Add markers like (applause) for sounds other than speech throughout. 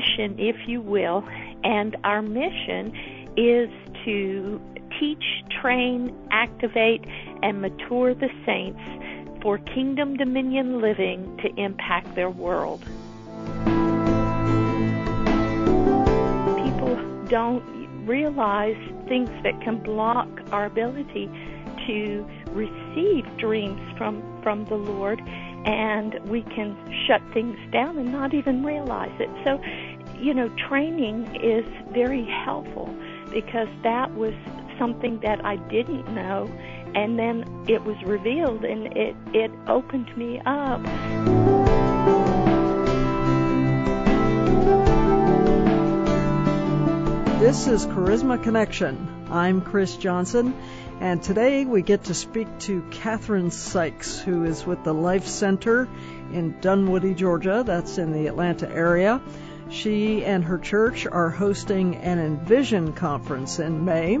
mission, if you will, and our mission is to teach, train, activate, and mature the saints for kingdom dominion living to impact their world. People don't realize things that can block our ability to receive dreams from, from the Lord, and we can shut things down and not even realize it. So, you know, training is very helpful because that was something that I didn't know, and then it was revealed, and it, it opened me up. This is Charisma Connection. I'm Chris Johnson, and today we get to speak to Catherine Sykes, who is with the Life Center in Dunwoody, Georgia. That's in the Atlanta area. She and her church are hosting an Envision conference in May.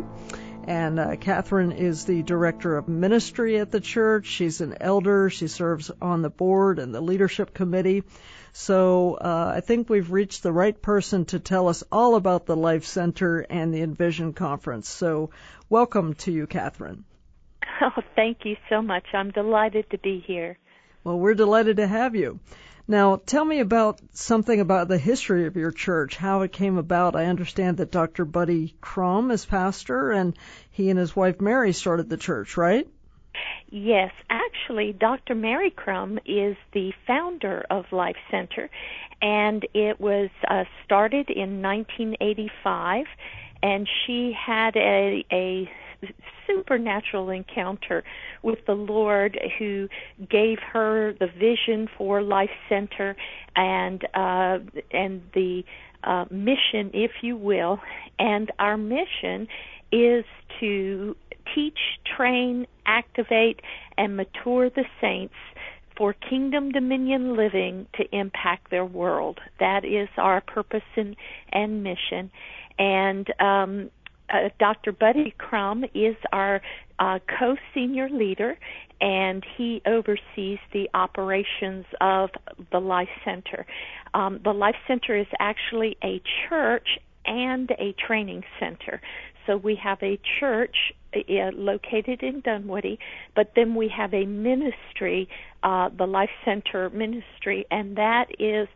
And uh, Catherine is the director of ministry at the church. She's an elder. She serves on the board and the leadership committee. So uh, I think we've reached the right person to tell us all about the Life Center and the Envision Conference. So welcome to you, Catherine. (laughs) Oh, thank you so much. I'm delighted to be here. Well, we're delighted to have you. Now, tell me about something about the history of your church, how it came about. I understand that Dr. Buddy Crum is pastor, and he and his wife Mary started the church, right? Yes, actually, Dr. Mary Crum is the founder of Life Center, and it was uh, started in 1985. And she had a, a supernatural encounter with the Lord who gave her the vision for Life Center and uh, and the uh, mission, if you will. And our mission is to teach, train, activate, and mature the saints for kingdom dominion living to impact their world. That is our purpose and, and mission. And um, uh, Dr. Buddy Crum is our uh, co-senior leader, and he oversees the operations of the Life Center. Um, the Life Center is actually a church and a training center. So we have a church uh, located in Dunwoody, but then we have a ministry, uh, the Life Center Ministry, and that is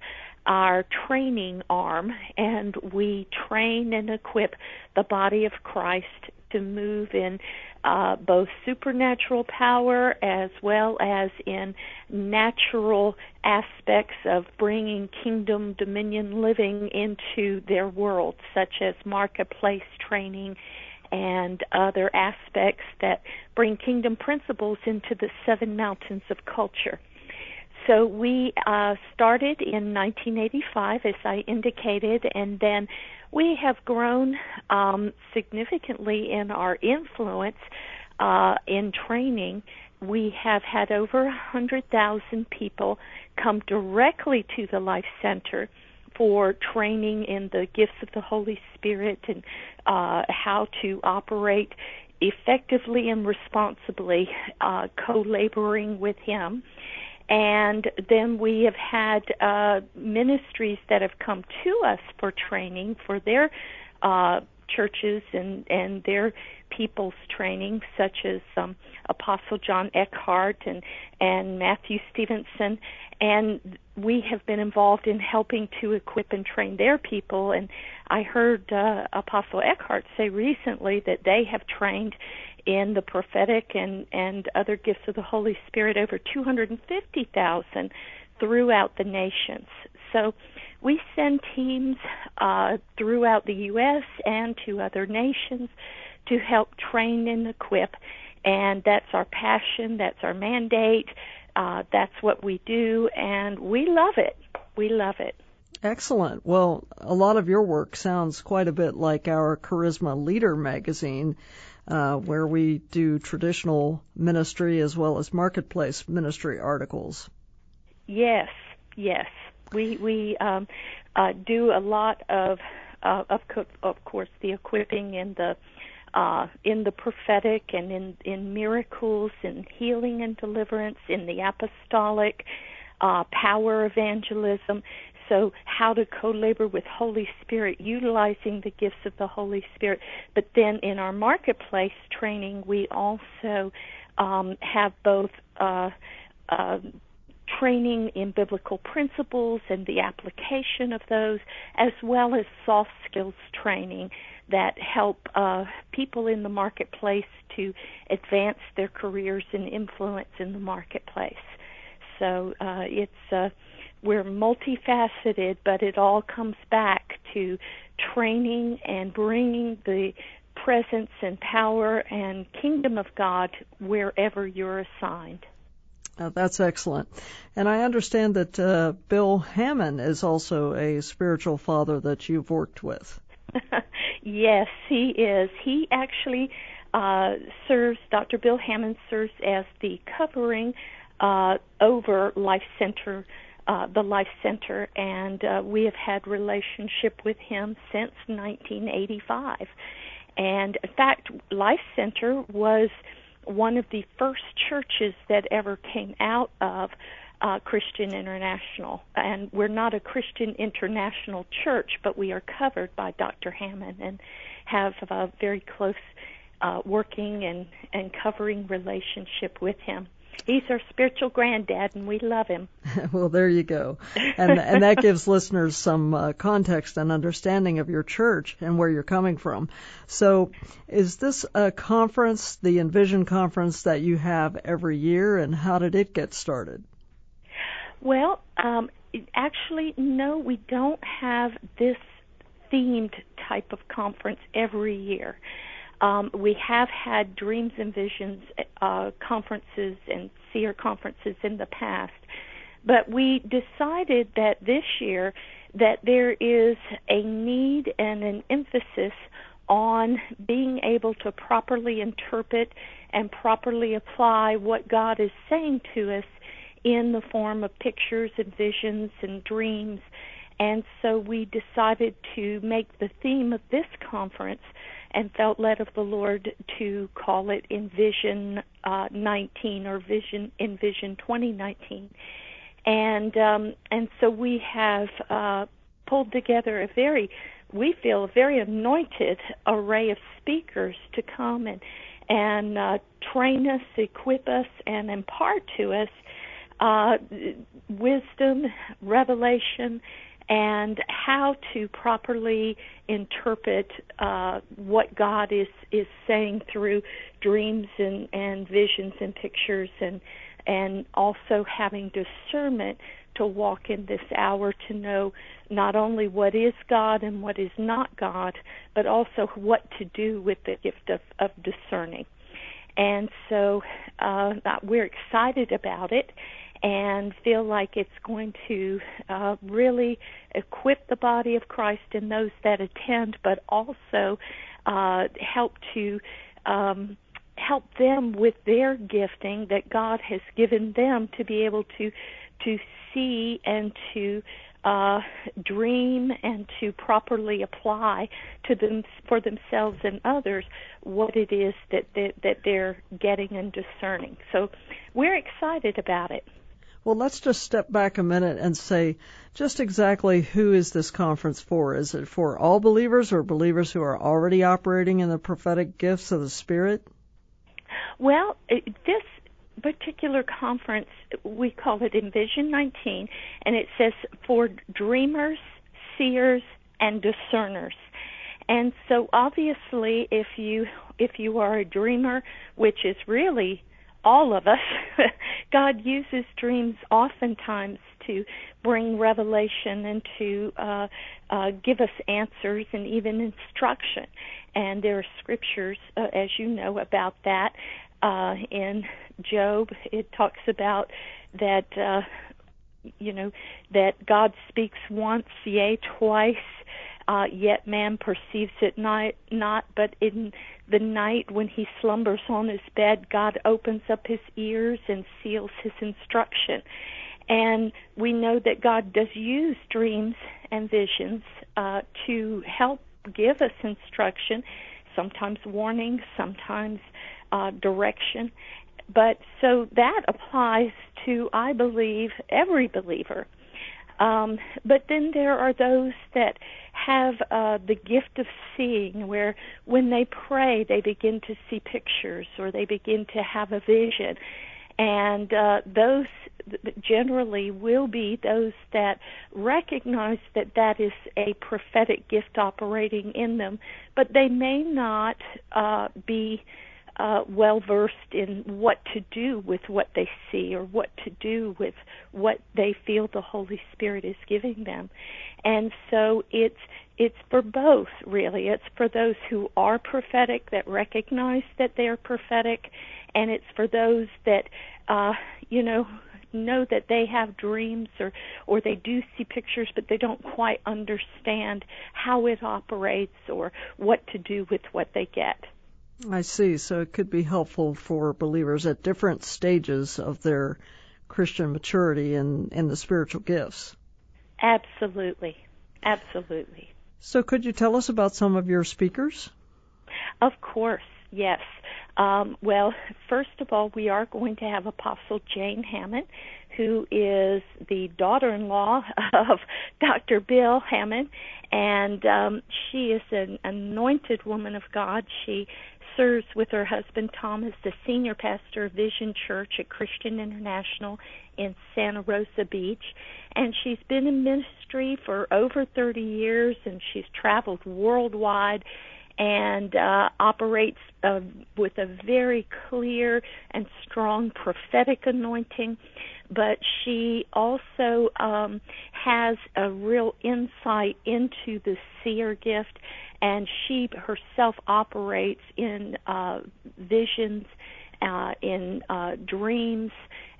our training arm, and we train and equip the body of Christ to move in uh, both supernatural power as well as in natural aspects of bringing kingdom dominion living into their world, such as marketplace training and other aspects that bring kingdom principles into the seven mountains of culture. So we uh, started in 1985, as I indicated, and then we have grown um, significantly in our influence uh, in training. We have had over 100,000 people come directly to the Life Center for training in the gifts of the Holy Spirit and uh, how to operate effectively and responsibly, uh, co laboring with Him. And then we have had uh, ministries that have come to us for training for their uh, churches and, and their people's training, such as um, Apostle John Eckhardt and, and Matthew Stevenson. And we have been involved in helping to equip and train their people. And I heard uh, Apostle Eckhardt say recently that they have trained in the prophetic and and other gifts of the Holy Spirit over 250,000 throughout the nations. So we send teams uh, throughout the U.S. and to other nations to help train and equip, and that's our passion, that's our mandate, uh, that's what we do, and we love it. We love it. Excellent. Well, a lot of your work sounds quite a bit like our Charisma Leader magazine uh, where we do traditional ministry as well as marketplace ministry articles. Yes, yes, we we um, uh, do a lot of uh, of of course the equipping in the uh, in the prophetic and in in miracles in healing and deliverance in the apostolic uh, power evangelism. So how to co-labor with Holy Spirit, utilizing the gifts of the Holy Spirit. But then in our marketplace training, we also um, have both uh, uh, training in biblical principles and the application of those, as well as soft skills training that help uh, people in the marketplace to advance their careers and influence in the marketplace. So uh, it's uh, we're multifaceted, but it all comes back to training and bringing the presence and power and kingdom of God wherever you're assigned. Uh, that's excellent. And I understand that uh, Bill Hamon is also a spiritual father that you've worked with. (laughs) yes, he is. He actually uh, serves, Dr. Bill Hamon serves as the covering uh, over Life Center, uh, the Life Center, and uh, we have had relationship with him since 1985. And in fact, Life Center was one of the first churches that ever came out of uh, Christian International. And we're not a Christian International church, but we are covered by Dr. Hamon and have a very close uh, working and, and covering relationship with him. He's our spiritual granddad, and we love him. (laughs) well, there you go, and and that gives (laughs) listeners some uh, context and understanding of your church and where you're coming from. So, is this a conference, the Envision conference that you have every year, and how did it get started? Well, um, actually, no, we don't have this themed type of conference every year. Um, we have had Dreams and Visions uh, conferences and seer conferences in the past, but we decided that this year that there is a need and an emphasis on being able to properly interpret and properly apply what God is saying to us in the form of pictures and visions and dreams. And so we decided to make the theme of this conference and felt led of the Lord to call it Envision uh, 19 or Vision Envision 2019. And um, and so we have uh, pulled together a very, we feel, a very anointed array of speakers to come and and uh, train us, equip us, and impart to us uh, wisdom, revelation, and how to properly interpret uh, what God is is saying through dreams and, and visions and pictures, and and also having discernment to walk in this hour to know not only what is God and what is not God, but also what to do with the gift of, of discerning. And so uh, we're excited about it and feel like it's going to uh, really equip the body of Christ and those that attend, but also uh, help to um, help them with their gifting that God has given them to be able to to see and to uh, dream and to properly apply to them for themselves and others what it is that that, that they're getting and discerning. So we're excited about it. Well, let's just step back a minute and say just exactly who is this conference for? Is it for all believers or believers who are already operating in the prophetic gifts of the Spirit? Well, uh, this particular conference, we call it Envision 19, and it says for dreamers, seers, and discerners. And so obviously if you if you are a dreamer, which is really all of us, (laughs) God uses dreams oftentimes to bring revelation and to uh, uh, give us answers and even instruction. And there are scriptures, uh, as you know, about that. Uh, in Job, it talks about that, uh, you know, that God speaks once, yea, twice, uh, yet man perceives it not, not, but in the night when he slumbers on his bed, God opens up his ears and seals his instruction. And we know that God does use dreams and visions uh, to help give us instruction, sometimes warning, sometimes uh, direction. But so that applies to, I believe, every believer. Um, but then there are those that have uh, the gift of seeing, where when they pray, they begin to see pictures or they begin to have a vision. And uh, those generally will be those that recognize that that is a prophetic gift operating in them, but they may not uh, be uh, well versed in what to do with what they see or what to do with what they feel the Holy Spirit is giving them. And so it's it's for both really. It's for those who are prophetic that recognize that they are prophetic and it's for those that uh you know know that they have dreams or or they do see pictures but they don't quite understand how it operates or what to do with what they get. I see. So it could be helpful for believers at different stages of their Christian maturity in, in the spiritual gifts. Absolutely. Absolutely. So could you tell us about some of your speakers? Of course, yes. Um, well, first of all, we are going to have Apostle Jane Hamon, who is the daughter-in-law (laughs) of Dr. Bill Hamon, and um, she is an anointed woman of God. She serves with her husband Thomas the senior pastor of Vision Church at Christian International in Santa Rosa Beach. And she's been in ministry for over 30 years and she's traveled worldwide and uh, operates uh, with a very clear and strong prophetic anointing. But she also um, has a real insight into the seer gift and she herself operates in uh, visions, uh, in uh, dreams,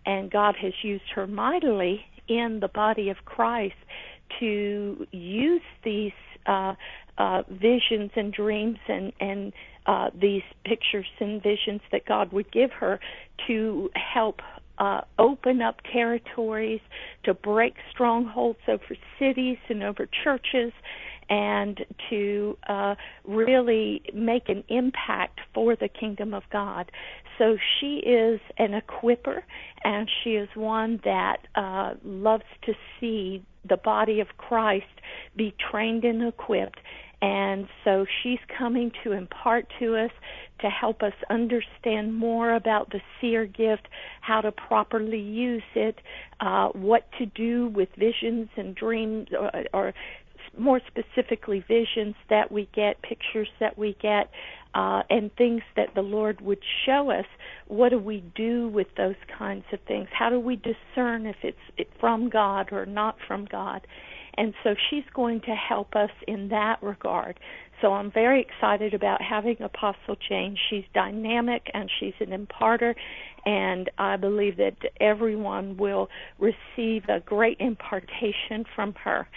and God has used her mightily in the body of Christ to use these uh, uh, visions and dreams and and uh, these pictures and visions that God would give her to help uh, open up territories, to break strongholds over cities and over churches, and to uh, really make an impact for the kingdom of God. So she is an equiper, and she is one that uh, loves to see the body of Christ be trained and equipped. And so she's coming to impart to us to help us understand more about the seer gift, how to properly use it, uh, what to do with visions and dreams, or, or more specifically visions that we get, pictures that we get, uh, and things that the Lord would show us. What do we do with those kinds of things? How do we discern if it's from God or not from God? And so she's going to help us in that regard. So I'm very excited about having Apostle Jane. She's dynamic and she's an imparter, and I believe that everyone will receive a great impartation from her.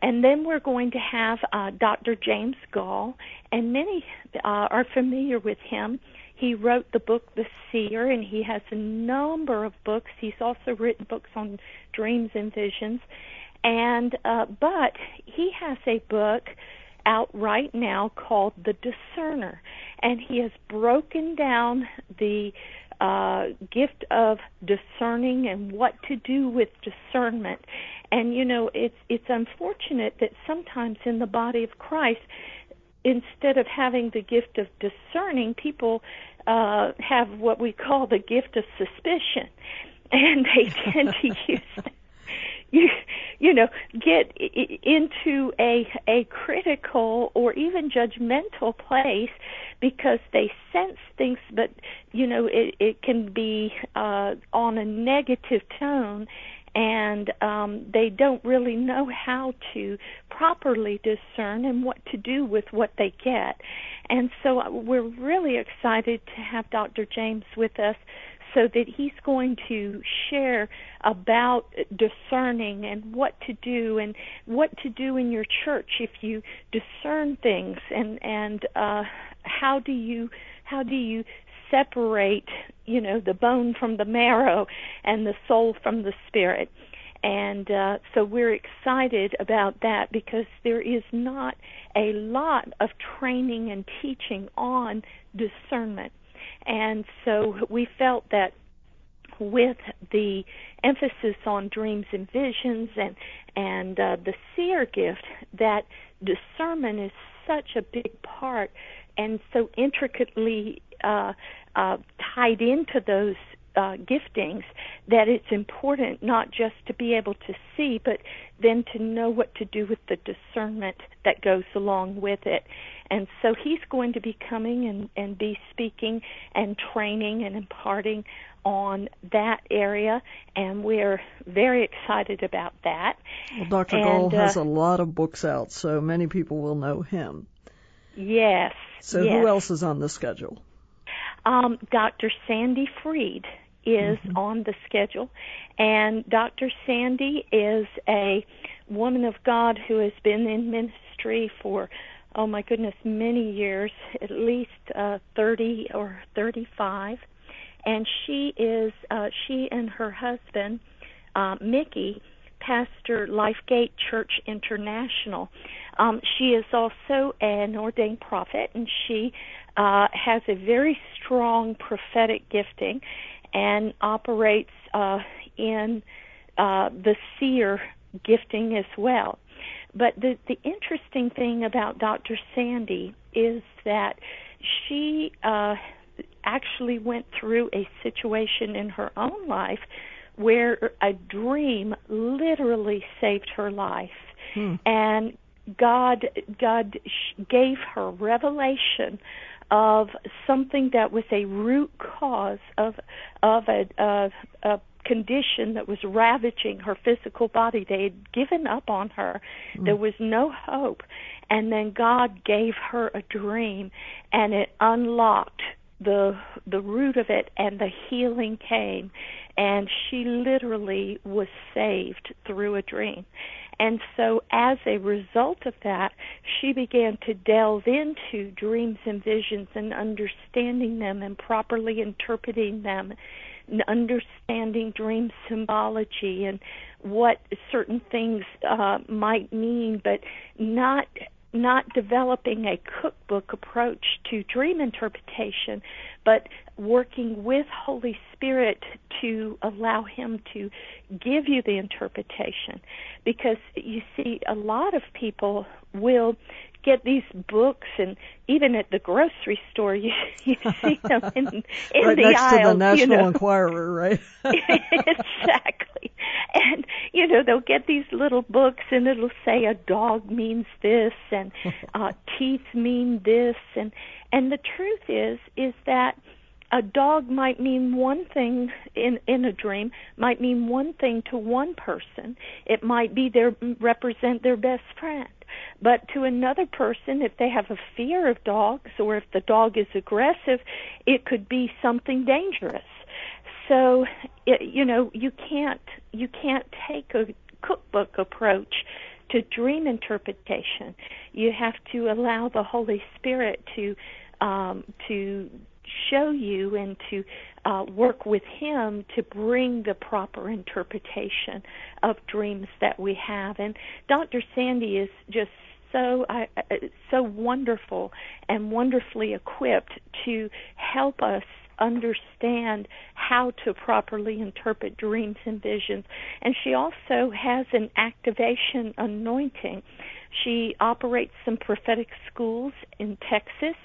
And then we're going to have uh, Dr. James Goll, and many uh, are familiar with him. He wrote the book The Seer, and he has a number of books. He's also written books on dreams and visions. And uh, but he has a book out right now called The Discerner, and he has broken down the uh, gift of discerning and what to do with discernment. And you know, it's it's unfortunate that sometimes in the body of Christ, instead of having the gift of discerning, people uh, have what we call the gift of suspicion, (laughs) and they tend to (laughs) use you you know get into a a critical or even judgmental place because they sense things but you know it it can be uh on a negative tone and um they don't really know how to properly discern and what to do with what they get and so uh, we're really excited to have Dr. James with us so that he's going to share about discerning and what to do and what to do in your church if you discern things and and uh how do you how do you separate you know the bone from the marrow and the soul from the spirit? And uh, so we're excited about that because there is not a lot of training and teaching on discernment and so we felt that with the emphasis on dreams and visions and and uh, the seer gift that discernment is such a big part and so intricately uh, uh, tied into those uh, giftings that it's important not just to be able to see, but then to know what to do with the discernment that goes along with it. And so he's going to be coming and, and be speaking and training and imparting on that area, and we're very excited about that. Well, Dr. And, Goll has uh, a lot of books out, so many people will know him. Yes. So yes. who else is on the schedule? Um, Dr. Sandy Freed is Mhm. on the schedule, and Dr. Sandy is a woman of God who has been in ministry for oh my goodness many years, at least uh, 30 or 35, and she is uh, she and her husband uh, Mickey pastor Lifegate Church International. Um, she is also an ordained prophet, and she uh, has a very strong prophetic gifting and operates uh, in uh, the seer gifting as well. But the the interesting thing about Dr. Sandy is that she uh, actually went through a situation in her own life where a dream literally saved her life, Hmm. and God God sh- gave her revelation of something that was a root cause of of a, a, a condition that was ravaging her physical body. They had given up on her. Hmm. There was no hope. And then God gave her a dream and it unlocked the the root of it and the healing came and she literally was saved through a dream. And so, as a result of that, she began to delve into dreams and visions and understanding them and properly interpreting them, and understanding dream symbology and what certain things uh, might mean, but not not developing a cookbook approach to dream interpretation, but working with Holy Spirit to allow Him to give you the interpretation. Because you see, a lot of people will get these books, and even at the grocery store, (laughs) you, you see them in, in right the next aisles. to the National you know. Enquirer, right? (laughs) (laughs) exactly. And you know, they'll get these little books and it'll say a dog means this and uh teeth mean this and and the truth is is that a dog might mean one thing in in a dream might mean one thing to one person it might be their represent their best friend but to another person if they have a fear of dogs or if the dog is aggressive it could be something dangerous. So it, you know you can't you can't take a cookbook approach to dream interpretation. You have to allow the holy spirit to um to show you and to uh, work with him to bring the proper interpretation of dreams that we have. And dr sandy is just so uh, so wonderful and wonderfully equipped to help us understand how to properly interpret dreams and visions. And she also has an activation anointing. She operates some prophetic schools in Texas,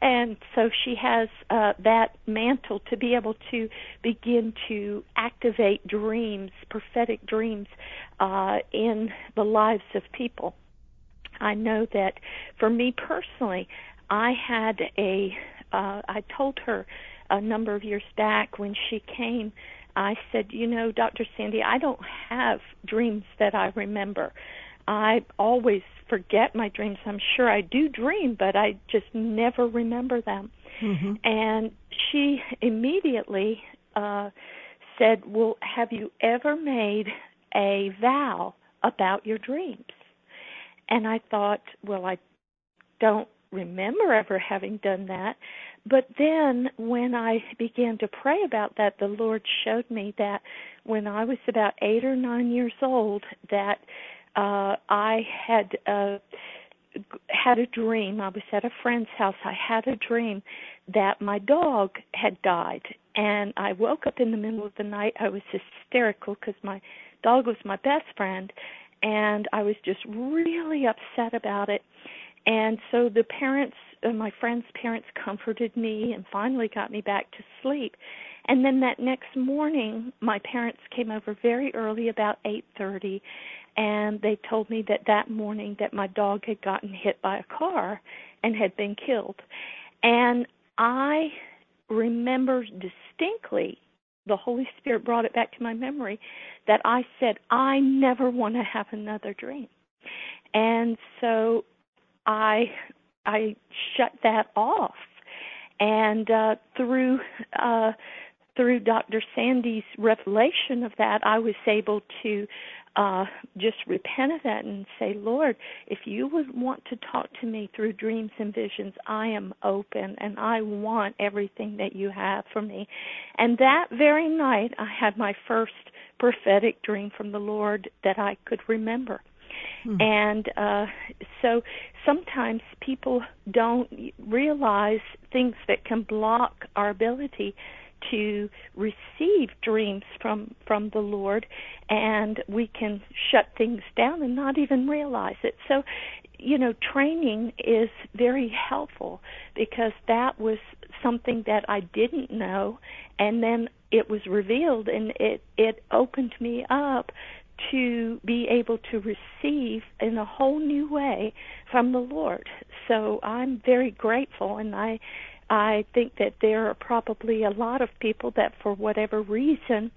and so she has uh, that mantle to be able to begin to activate dreams, prophetic dreams, uh, in the lives of people. I know that for me personally, I had a, uh, I told her a number of years back when she came, I said, you know, Dr. Sandy, I don't have dreams that I remember. I always forget my dreams. I'm sure I do dream, but I just never remember them. hmm And she immediately uh, said, Well, have you ever made a vow about your dreams? And I thought, Well, I don't remember ever having done that. But then when I began to pray about that, the Lord showed me that when I was about eight or nine years old, that uh, I had uh, had a dream. I was at a friend's house. I had a dream that my dog had died and I woke up in the middle of the night. I was hysterical because my dog was my best friend, and I was just really upset about it. And so the parents, uh, my friend's parents, comforted me and finally got me back to sleep. And then that next morning, my parents came over very early, about 8:30, and they told me that that morning that my dog had gotten hit by a car and had been killed. And I remember distinctly the Holy Spirit brought it back to my memory that I said, I never want to have another dream. And so I I shut that off. And uh through uh through Dr. Sandy's revelation of that, I was able to uh, just repent of that and say, Lord, if you would want to talk to me through dreams and visions, I am open and I want everything that you have for me. And that very night, I had my first prophetic dream from the Lord that I could remember. Hmm. And uh, so sometimes people don't realize things that can block our ability to receive dreams from from the Lord and we can shut things down and not even realize it. So, you know, training is very helpful because that was something that I didn't know and then it was revealed and it it opened me up to be able to receive in a whole new way from the Lord. So I'm very grateful and I I think that there are probably a lot of people that, for whatever reason,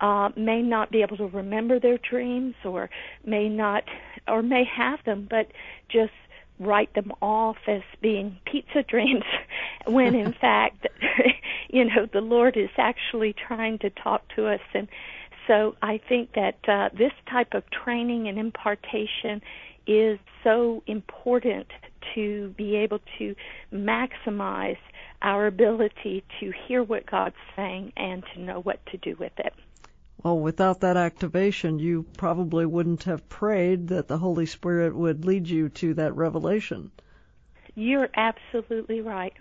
uh, may not be able to remember their dreams or may not, or may have them, but just write them off as being pizza dreams (laughs) when in (laughs) fact, (laughs) you know, the Lord is actually trying to talk to us. And so I think that uh, this type of training and impartation is so important to be able to maximize our ability to hear what God's saying and to know what to do with it. Well, without that activation, you probably wouldn't have prayed that the Holy Spirit would lead you to that revelation. You're absolutely right.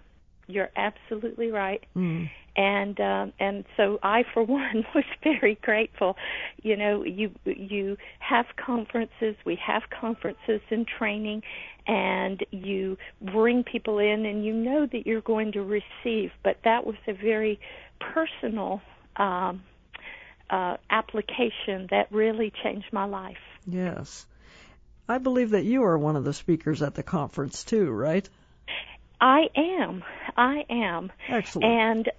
You're absolutely right. Mm and um, and so I, for one, (laughs) was very grateful. You know, you you have conferences, we have conferences and training, and you bring people in, and you know that you're going to receive. But that was a very personal um, uh, application that really changed my life. Yes, I believe that you are one of the speakers at the conference too, right? I am. I am. Excellent. And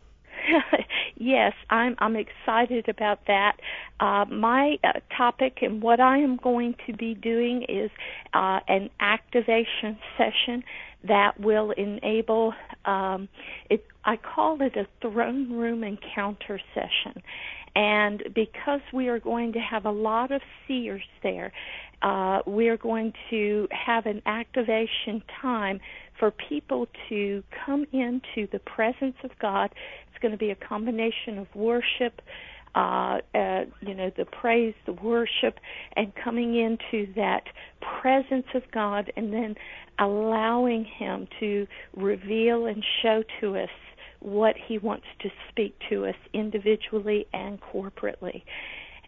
(laughs) yes, I'm I'm excited about that. Uh, my uh, topic and what I am going to be doing is uh, an activation session that will enable um, it. I call it a throne room encounter session, and because we are going to have a lot of seers there, uh, we are going to have an activation time for people to come into the presence of God it's going to be a combination of worship, uh, uh, you know, the praise, the worship, and coming into that presence of God and then allowing Him to reveal and show to us what He wants to speak to us individually and corporately.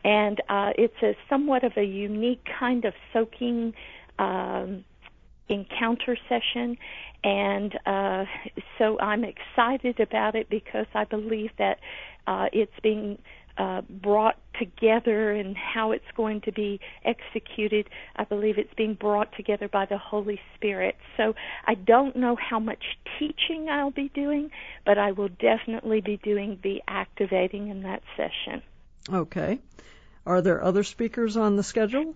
And uh, it's a somewhat of a unique kind of soaking um, encounter session and uh, so I'm excited about it because I believe that uh, it's being uh, brought together and how it's going to be executed. I believe it's being brought together by the Holy Spirit. So I don't know how much teaching I'll be doing, but I will definitely be doing the activating in that session. Okay. Are there other speakers on the schedule?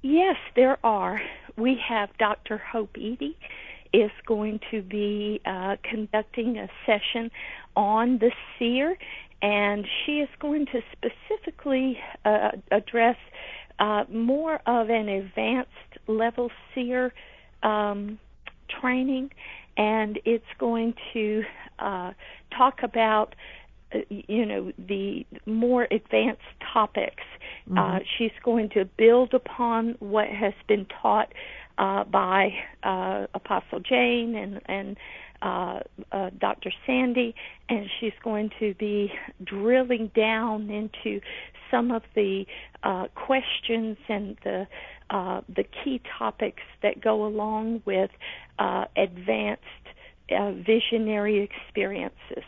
Yes, there are. We have Dr. Hope Eady is going to be uh, conducting a session on the seer, and she is going to specifically uh, address uh, more of an advanced level seer um, training, and it's going to uh, talk about you know the more advanced topics. Mm-hmm. Uh, she's going to build upon what has been taught uh, by uh, Apostle Jane and and uh, uh, Dr. Sandy, and she's going to be drilling down into some of the uh, questions and the uh, the key topics that go along with uh, advanced uh, visionary experiences.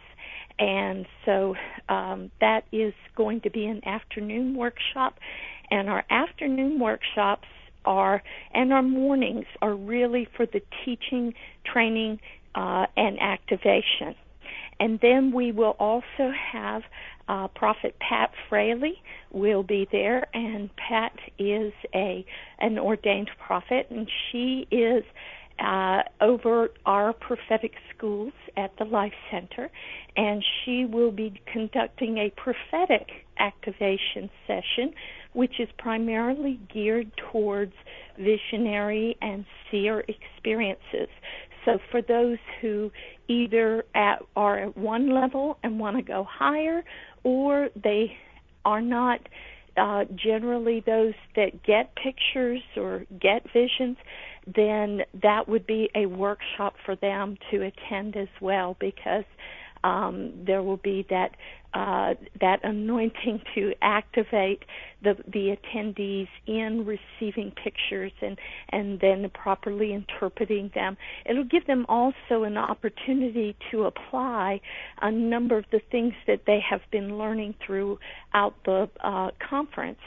And so um, that is going to be an afternoon workshop, and our afternoon workshops are and our mornings are really for the teaching, training, uh, and activation. And then we will also have uh, Prophet Pat Fraley will be there, and Pat is a an ordained prophet, and she is uh, over our prophetic schools at the Life Center, and she will be conducting a prophetic activation session, which is primarily geared towards visionary and seer experiences. So for those who either at, are at one level and want to go higher, or they are not uh, generally those that get pictures or get visions, then that would be a workshop for them to attend as well because um, there will be that uh, that anointing to activate the the attendees in receiving pictures and and then properly interpreting them. It'll give them also an opportunity to apply a number of the things that they have been learning throughout the uh, conference.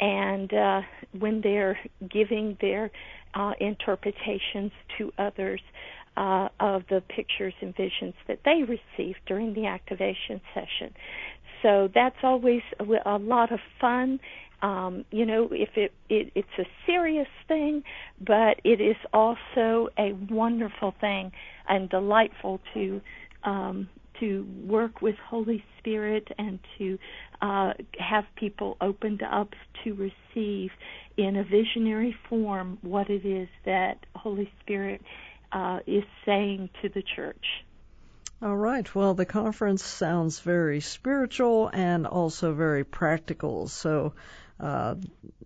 And uh, when they're giving their uh, interpretations to others, uh, of the pictures and visions that they receive during the activation session. So that's always a, a lot of fun. Um, you know, if it, it it's a serious thing, but it is also a wonderful thing and delightful to um, to work with Holy Spirit and to uh, have people opened up to receive in a visionary form what it is that Holy Spirit uh, is saying to the church. All right. Well, the conference sounds very spiritual and also very practical. So uh,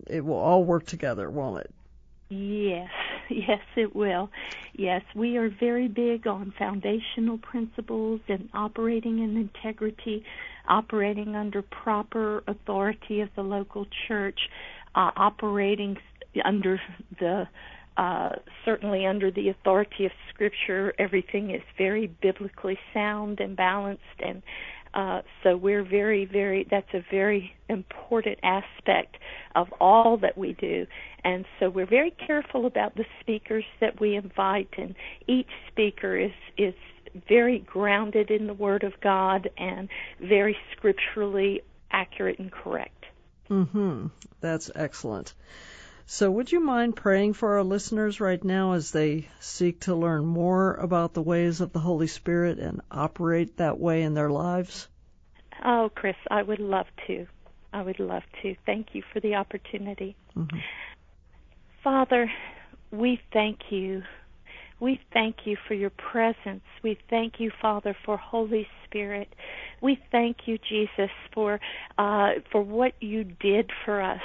it will all work together, won't it? Yes, (laughs) yes, it will. Yes, we are very big on foundational principles and operating in integrity, operating under proper authority of the local church, uh, operating under the uh, certainly under the authority of Scripture, everything is very biblically sound and balanced, and uh, so we're very, very. That's a very important aspect of all that we do, and so we're very careful about the speakers that we invite, and each speaker is is very grounded in the Word of God and very scripturally accurate and correct. Mhm. That's excellent. So, would you mind praying for our listeners right now as they seek to learn more about the ways of the Holy Spirit and operate that way in their lives? Oh, Chris, I would love to. I would love to. Thank you for the opportunity. Mm-hmm. Father, we thank you. We thank you for your presence. We thank you, Father, for Holy Spirit. We thank you, Jesus, for uh, for what you did for us.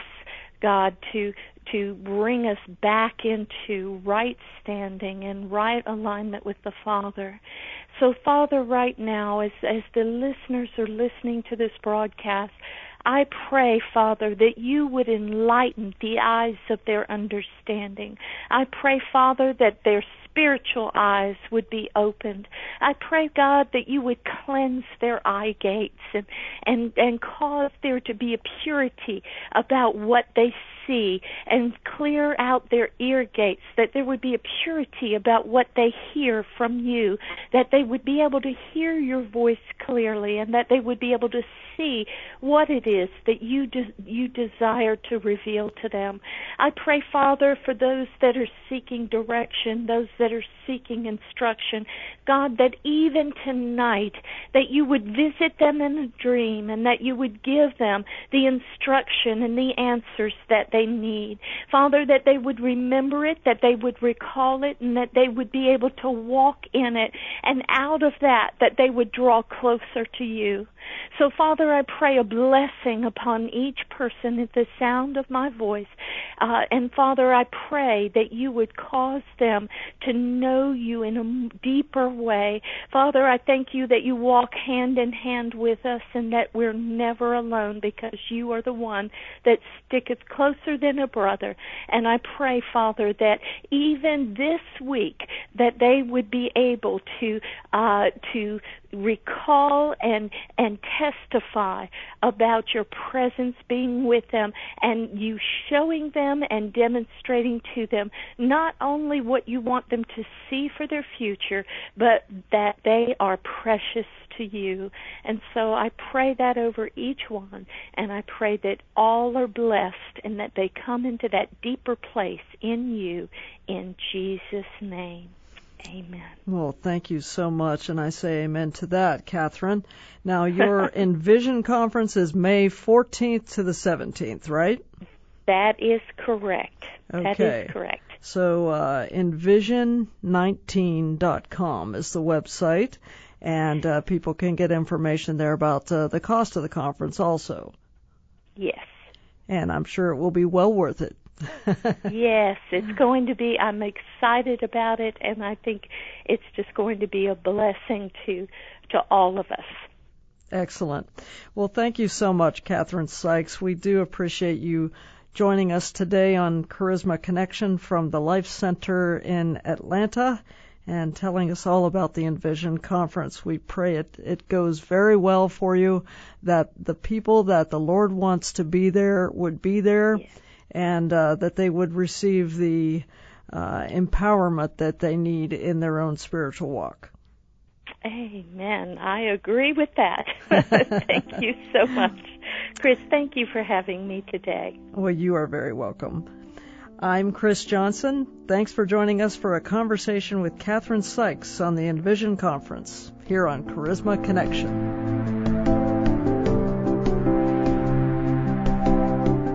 God, to to bring us back into right standing and right alignment with the Father. So, Father, right now, as as the listeners are listening to this broadcast, I pray, Father, that you would enlighten the eyes of their understanding. I pray, Father, that their spiritual eyes would be opened. I pray, God, that you would cleanse their eye gates and, and, and cause there to be a purity about what they see and clear out their ear gates, that there would be a purity about what they hear from you, that they would be able to hear your voice clearly and that they would be able to see what it is that you de- you desire to reveal to them. I pray, Father, for those that are seeking direction, those that are seeking instruction, God, that even tonight that you would visit them in a dream and that you would give them the instruction and the answers that they need. Father, that they would remember it, that they would recall it, and that they would be able to walk in it, and out of that, that they would draw closer to you. So, Father, I pray a blessing upon each person at the sound of my voice. Uh, and, Father, I pray that you would cause them to know you in a deeper way. Father, I thank you that you walk hand in hand with us and that we're never alone because you are the one that sticketh closer than a brother. And I pray, Father, that even this week that they would be able to uh, to recall and and testify about your presence being with them and you showing them and demonstrating to them not only what you want them to see for their future but that they are precious to you. And so I pray that over each one and I pray that all are blessed and that they come into that deeper place in you in Jesus name Amen. Well, thank you so much, and I say amen to that, Catherine. Now, your (laughs) Envision conference is May 14th to the 17th, right? That is correct. Okay. That is correct. So, uh, envision19.com is the website, and uh, people can get information there about uh, the cost of the conference also. Yes. And I'm sure it will be well worth it. Yes, (laughs) it's going to be. I'm excited about it, and I think it's just going to be a blessing to to all of us. Excellent. Well, thank you so much, Catherine Sykes. We do appreciate you joining us today on Charisma Connection from the Life Center in Atlanta and telling us all about the Envision conference. We pray it, it goes very well for you, that the people that the Lord wants to be there would be there. Yes and uh, that they would receive the uh, empowerment that they need in their own spiritual walk. Amen. I agree with that. (laughs) thank you so much. Chris, thank you for having me today. Well, you are very welcome. I'm Chris Johnson. Thanks for joining us for a conversation with Catherine Sykes on the Envision Conference here on Charisma Connection.